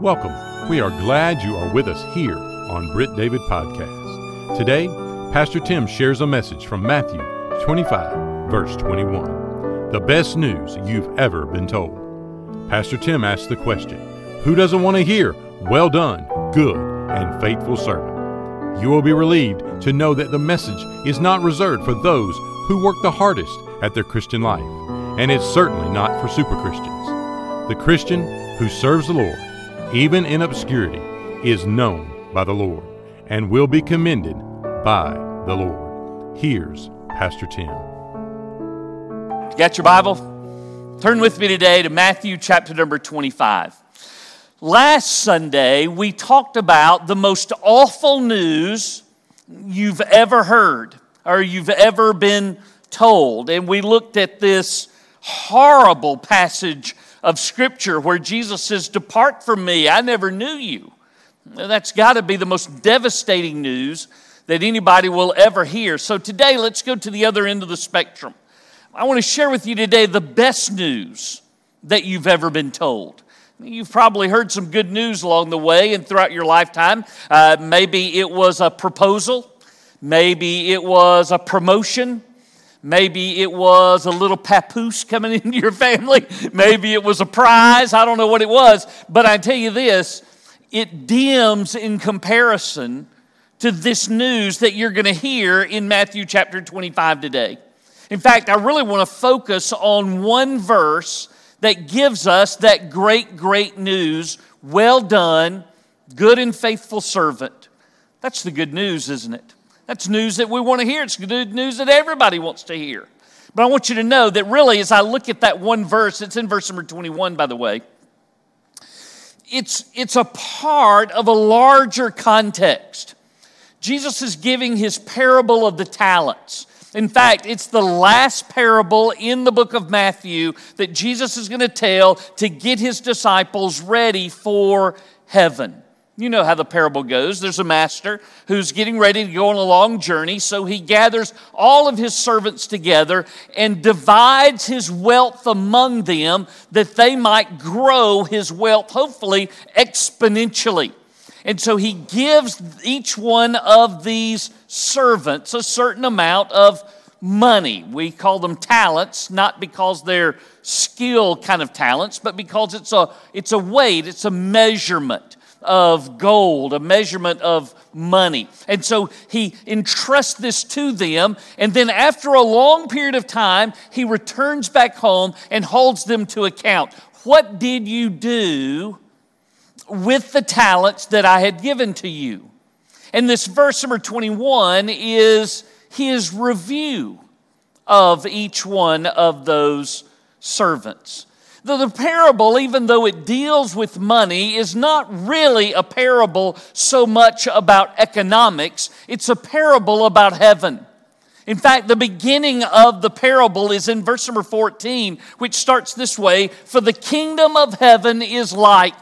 Welcome. We are glad you are with us here on Britt David Podcast. Today, Pastor Tim shares a message from Matthew 25, verse 21. The best news you've ever been told. Pastor Tim asks the question Who doesn't want to hear, Well done, good and faithful servant? You will be relieved to know that the message is not reserved for those who work the hardest at their Christian life, and it's certainly not for super Christians. The Christian who serves the Lord even in obscurity, is known by the Lord and will be commended by the Lord. Here's Pastor Tim. Got your Bible? Turn with me today to Matthew chapter number 25. Last Sunday, we talked about the most awful news you've ever heard or you've ever been told. And we looked at this horrible passage of Scripture where Jesus says, Depart from me, I never knew you. That's got to be the most devastating news that anybody will ever hear. So today, let's go to the other end of the spectrum. I want to share with you today the best news that you've ever been told. You've probably heard some good news along the way and throughout your lifetime. Uh, maybe it was a proposal, maybe it was a promotion, Maybe it was a little papoose coming into your family. Maybe it was a prize. I don't know what it was. But I tell you this it dims in comparison to this news that you're going to hear in Matthew chapter 25 today. In fact, I really want to focus on one verse that gives us that great, great news. Well done, good and faithful servant. That's the good news, isn't it? That's news that we want to hear. It's good news that everybody wants to hear. But I want you to know that really, as I look at that one verse, it's in verse number 21, by the way, it's, it's a part of a larger context. Jesus is giving his parable of the talents. In fact, it's the last parable in the book of Matthew that Jesus is going to tell to get his disciples ready for heaven. You know how the parable goes. There's a master who's getting ready to go on a long journey, so he gathers all of his servants together and divides his wealth among them that they might grow his wealth, hopefully exponentially. And so he gives each one of these servants a certain amount of money. We call them talents, not because they're skill kind of talents, but because it's a, it's a weight, it's a measurement of gold, a measurement of money. And so he entrusts this to them. And then, after a long period of time, he returns back home and holds them to account. What did you do with the talents that I had given to you? And this verse number 21 is his review of each one of those servants. The, the parable, even though it deals with money, is not really a parable so much about economics, it's a parable about heaven. In fact, the beginning of the parable is in verse number 14, which starts this way For the kingdom of heaven is like.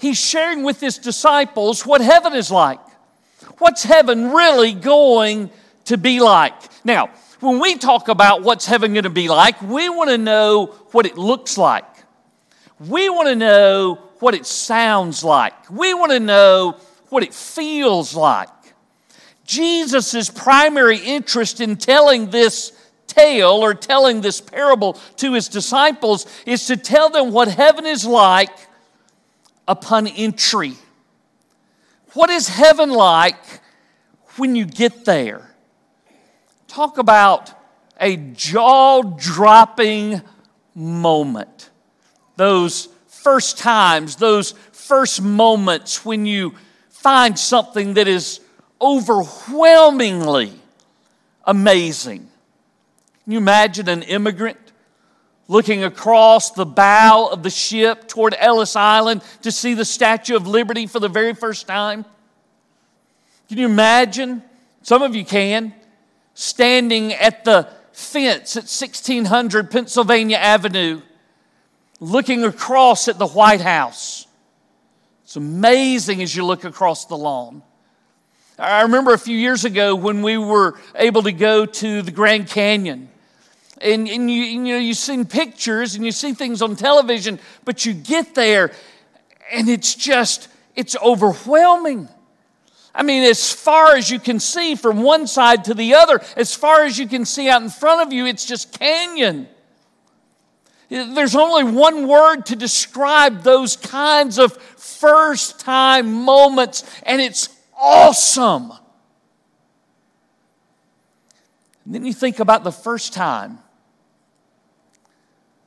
He's sharing with his disciples what heaven is like. What's heaven really going to be like? Now, when we talk about what's heaven going to be like, we want to know what it looks like. We want to know what it sounds like. We want to know what it feels like. Jesus' primary interest in telling this tale or telling this parable to his disciples is to tell them what heaven is like upon entry. What is heaven like when you get there? Talk about a jaw dropping moment. Those first times, those first moments when you find something that is overwhelmingly amazing. Can you imagine an immigrant looking across the bow of the ship toward Ellis Island to see the Statue of Liberty for the very first time? Can you imagine? Some of you can standing at the fence at 1600 Pennsylvania Avenue, looking across at the White House. It's amazing as you look across the lawn. I remember a few years ago when we were able to go to the Grand Canyon. And, and you, you know, you've seen pictures and you see things on television, but you get there and it's just, it's overwhelming. I mean, as far as you can see from one side to the other, as far as you can see out in front of you, it's just canyon. There's only one word to describe those kinds of first time moments, and it's awesome. And then you think about the first time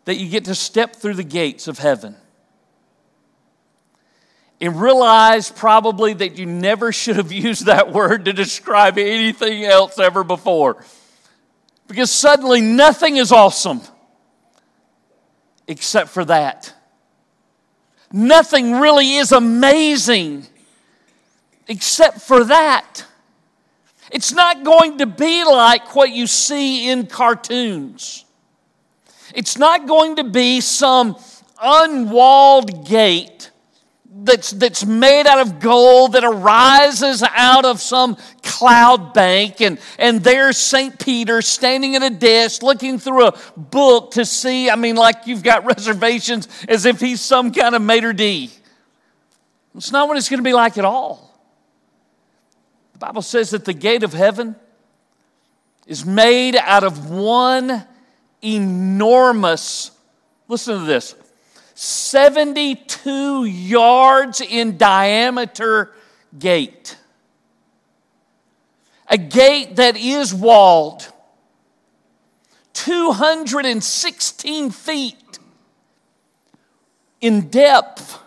that you get to step through the gates of heaven and realize probably that you never should have used that word to describe anything else ever before. Because suddenly nothing is awesome except for that. Nothing really is amazing except for that. It's not going to be like what you see in cartoons. It's not going to be some unwalled gate that's, that's made out of gold that arises out of some cloud bank. And, and there's St. Peter standing at a desk looking through a book to see, I mean, like you've got reservations as if he's some kind of maitre d'. It's not what it's going to be like at all. The Bible says that the gate of heaven is made out of one enormous, listen to this, 72 yards in diameter gate. A gate that is walled, 216 feet in depth.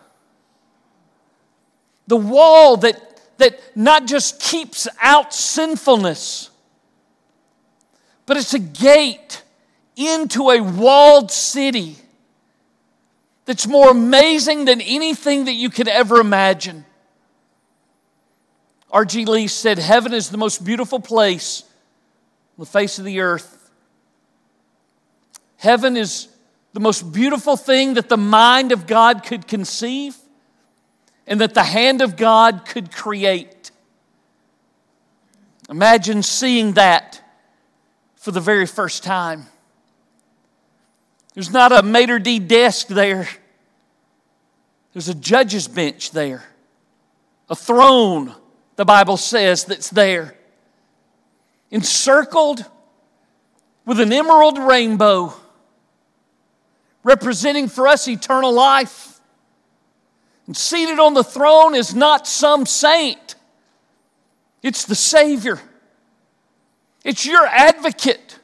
The wall that, that not just keeps out sinfulness, but it's a gate into a walled city that's more amazing than anything that you could ever imagine. R.G. Lee said, Heaven is the most beautiful place on the face of the earth. Heaven is the most beautiful thing that the mind of God could conceive and that the hand of God could create. Imagine seeing that for the very first time. There's not a maitre d' desk there. There's a judge's bench there, a throne, the Bible says, that's there, encircled with an emerald rainbow, representing for us eternal life. And seated on the throne is not some saint, it's the Savior, it's your advocate.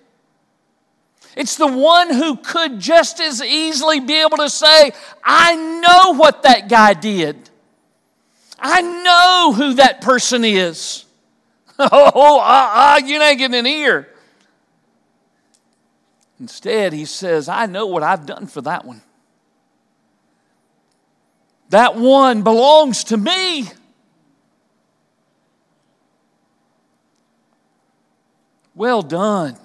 It's the one who could just as easily be able to say, I know what that guy did. I know who that person is. Oh, uh, uh, you ain't getting in here. Instead, he says, I know what I've done for that one. That one belongs to me. Well done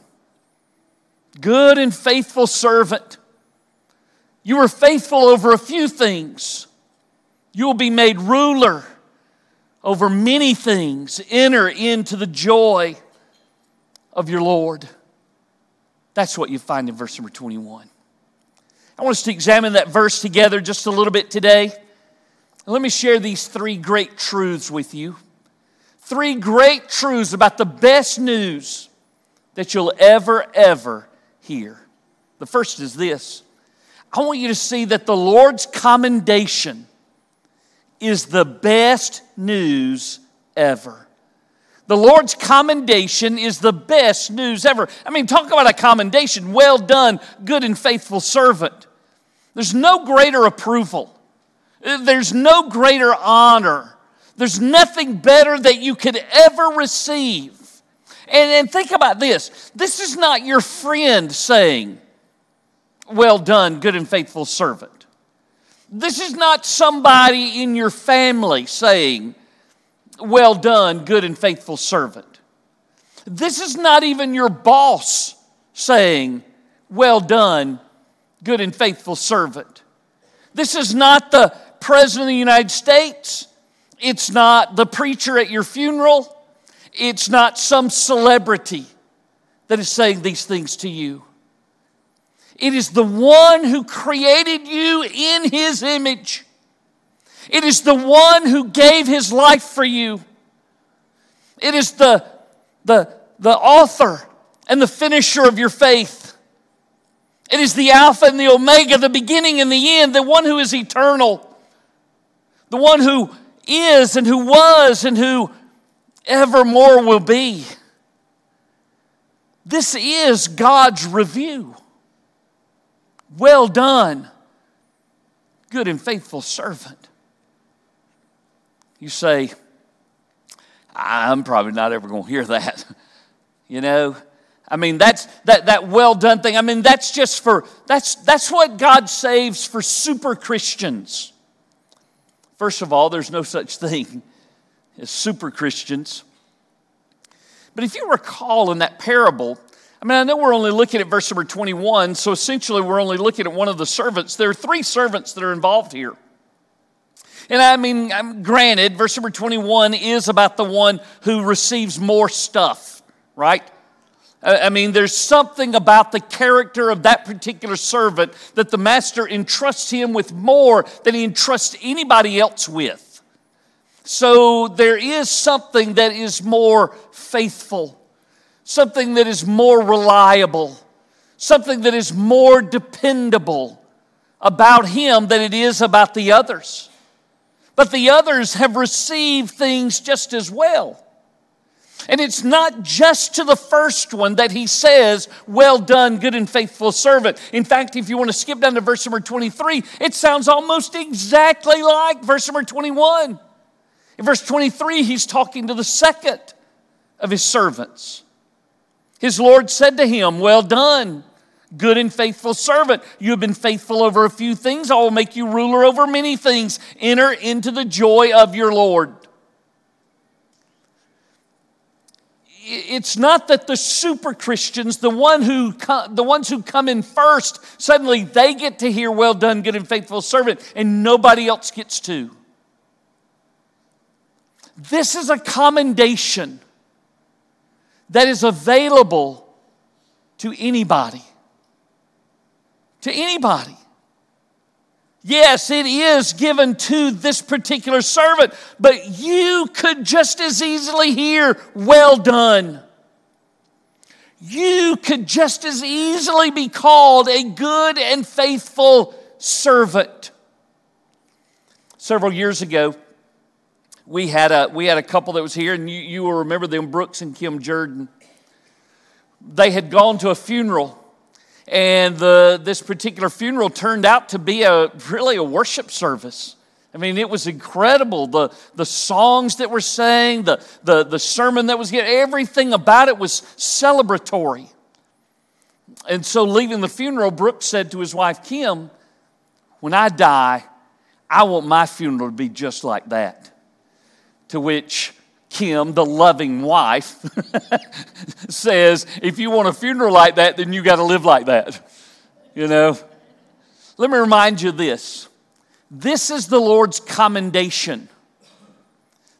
Good and faithful servant. You were faithful over a few things. You will be made ruler over many things. Enter into the joy of your Lord. That's what you find in verse number 21. I want us to examine that verse together just a little bit today. Let me share these three great truths with you. Three great truths about the best news that you'll ever, ever hear. The first is this I want you to see that the Lord's commendation is the best news ever. The Lord's commendation is the best news ever. I mean, talk about a commendation. Well done, good and faithful servant. There's no greater approval, there's no greater honor, there's nothing better that you could ever receive and, and think about this this is not your friend saying, Well done, good and faithful servant. This is not somebody in your family saying, Well done, good and faithful servant. This is not even your boss saying, Well done, good and faithful servant. This is not the President of the United States. It's not the preacher at your funeral. It's not some celebrity that is saying these things to you. It is the one who created you in his image. It is the one who gave his life for you. It is the, the, the author and the finisher of your faith. It is the Alpha and the Omega, the beginning and the end, the one who is eternal, the one who is and who was and who evermore will be. This is God's review. Well done, good and faithful servant. You say, I'm probably not ever going to hear that. you know, I mean, that's that, that well done thing. I mean, that's just for, that's, that's what God saves for super Christians. First of all, there's no such thing as super Christians. But if you recall in that parable, I mean, I know we're only looking at verse number 21, so essentially we're only looking at one of the servants. There are three servants that are involved here. And I mean, granted, verse number 21 is about the one who receives more stuff, right? I mean, there's something about the character of that particular servant that the master entrusts him with more than he entrusts anybody else with. So there is something that is more faithful something that is more reliable, something that is more dependable about him than it is about the others. But the others have received things just as well. And it's not just to the first one that he says, Well done, good and faithful servant. In fact, if you want to skip down to verse number 23, it sounds almost exactly like verse number 21. In verse 23, he's talking to the second of his servants. His Lord said to him, Well done, good and faithful servant. You have been faithful over a few things. I will make you ruler over many things. Enter into the joy of your Lord. It's not that the super Christians, the, one who, the ones who come in first, suddenly they get to hear, Well done, good and faithful servant, and nobody else gets to. This is a commendation that is available to anybody. To anybody. Yes, it is given to this particular servant, but you could just as easily hear, Well done. You could just as easily be called a good and faithful servant. Several years ago, we had a, we had a couple that was here, and you, you will remember them, Brooks and Kim Jordan. They had gone to a funeral, and the, this particular funeral turned out to be a really a worship service. I mean, it was incredible. The, the songs that were sang, the, the, the sermon that was given, everything about it was celebratory. And so, leaving the funeral, Brooks said to his wife, Kim, when I die, I want my funeral to be just like that. To which Kim, the loving wife, says, if you want a funeral like that, then you got to live like that. You know? Let me remind you this this is the Lord's commendation.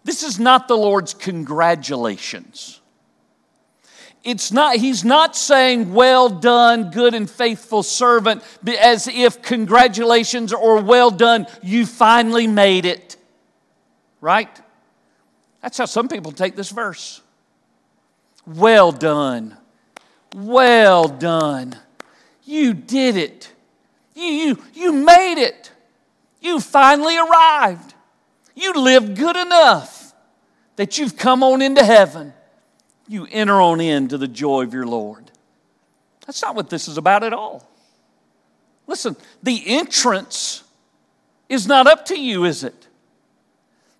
This is not the Lord's congratulations. It's not, he's not saying, well done, good and faithful servant, as if congratulations or well done, you finally made it. Right? That's how some people take this verse. Well done. Well done. You did it. You, you, you made it. You finally arrived. You lived good enough that you've come on into heaven. You enter on into the joy of your Lord. That's not what this is about at all. Listen, the entrance is not up to you, is it?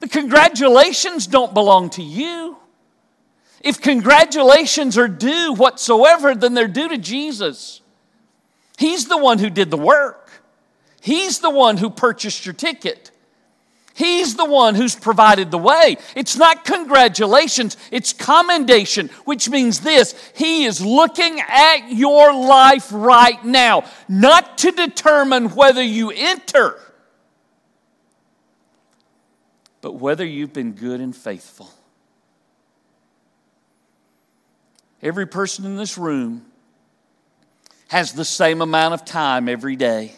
The congratulations don't belong to you. If congratulations are due whatsoever, then they're due to Jesus. He's the one who did the work, He's the one who purchased your ticket. He's the one who's provided the way. It's not congratulations, it's commendation, which means this He is looking at your life right now, not to determine whether you enter but whether you've been good and faithful. Every person in this room has the same amount of time every day.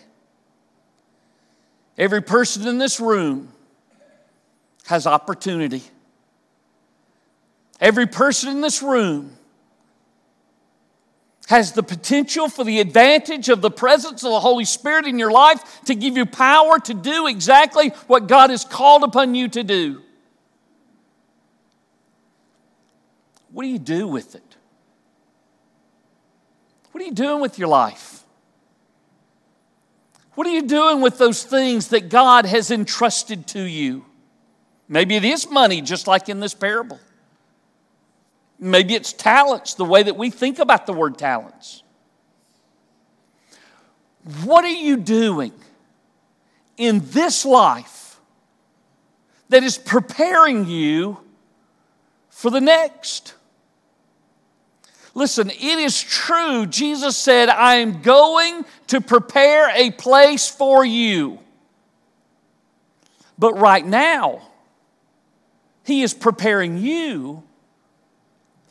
Every person in this room has opportunity. Every person in this room has the potential for the advantage of the presence of the Holy Spirit in your life to give you power to do exactly what God has called upon you to do. What do you do with it? What are you doing with your life? What are you doing with those things that God has entrusted to you? Maybe it is money, just like in this parable. Maybe it's talents, the way that we think about the word talents. What are you doing in this life that is preparing you for the next? Listen, it is true. Jesus said, I am going to prepare a place for you. But right now, He is preparing you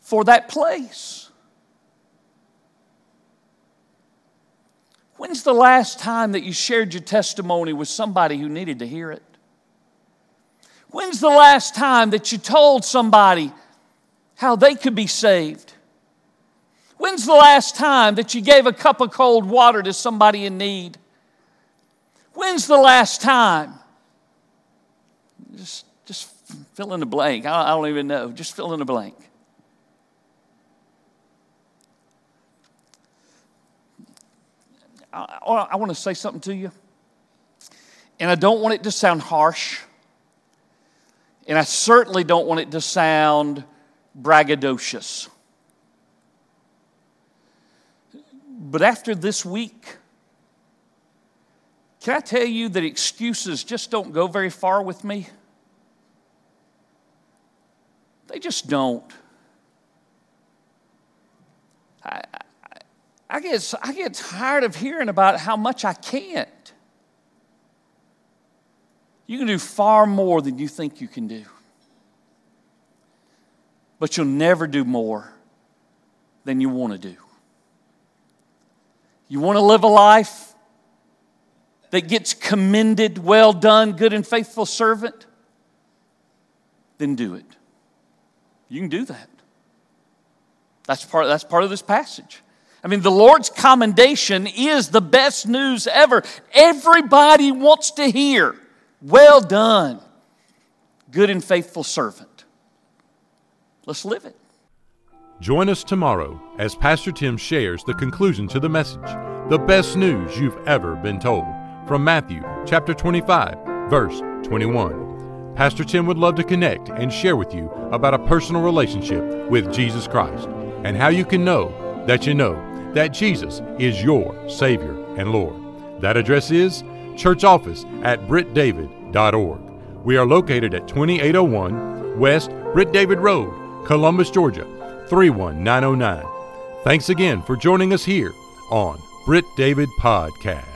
for that place. When's the last time that you shared your testimony with somebody who needed to hear it? When's the last time that you told somebody how they could be saved? When's the last time that you gave a cup of cold water to somebody in need? When's the last time? Just, just fill in the blank. I don't even know. Just fill in the blank. I, I want to say something to you. And I don't want it to sound harsh. And I certainly don't want it to sound braggadocious. But after this week, can I tell you that excuses just don't go very far with me? They just don't. I, I get, I get tired of hearing about how much I can't. You can do far more than you think you can do. But you'll never do more than you want to do. You want to live a life that gets commended, well done, good and faithful servant? Then do it. You can do that. That's part, that's part of this passage. I mean, the Lord's commendation is the best news ever. Everybody wants to hear, well done, good and faithful servant. Let's live it. Join us tomorrow as Pastor Tim shares the conclusion to the message, the best news you've ever been told, from Matthew chapter 25, verse 21. Pastor Tim would love to connect and share with you about a personal relationship with Jesus Christ and how you can know that you know that Jesus is your Savior and Lord. That address is church office at brittdavid.org. We are located at 2801 West Britt David Road, Columbus, Georgia 31909. Thanks again for joining us here on Britt David Podcast.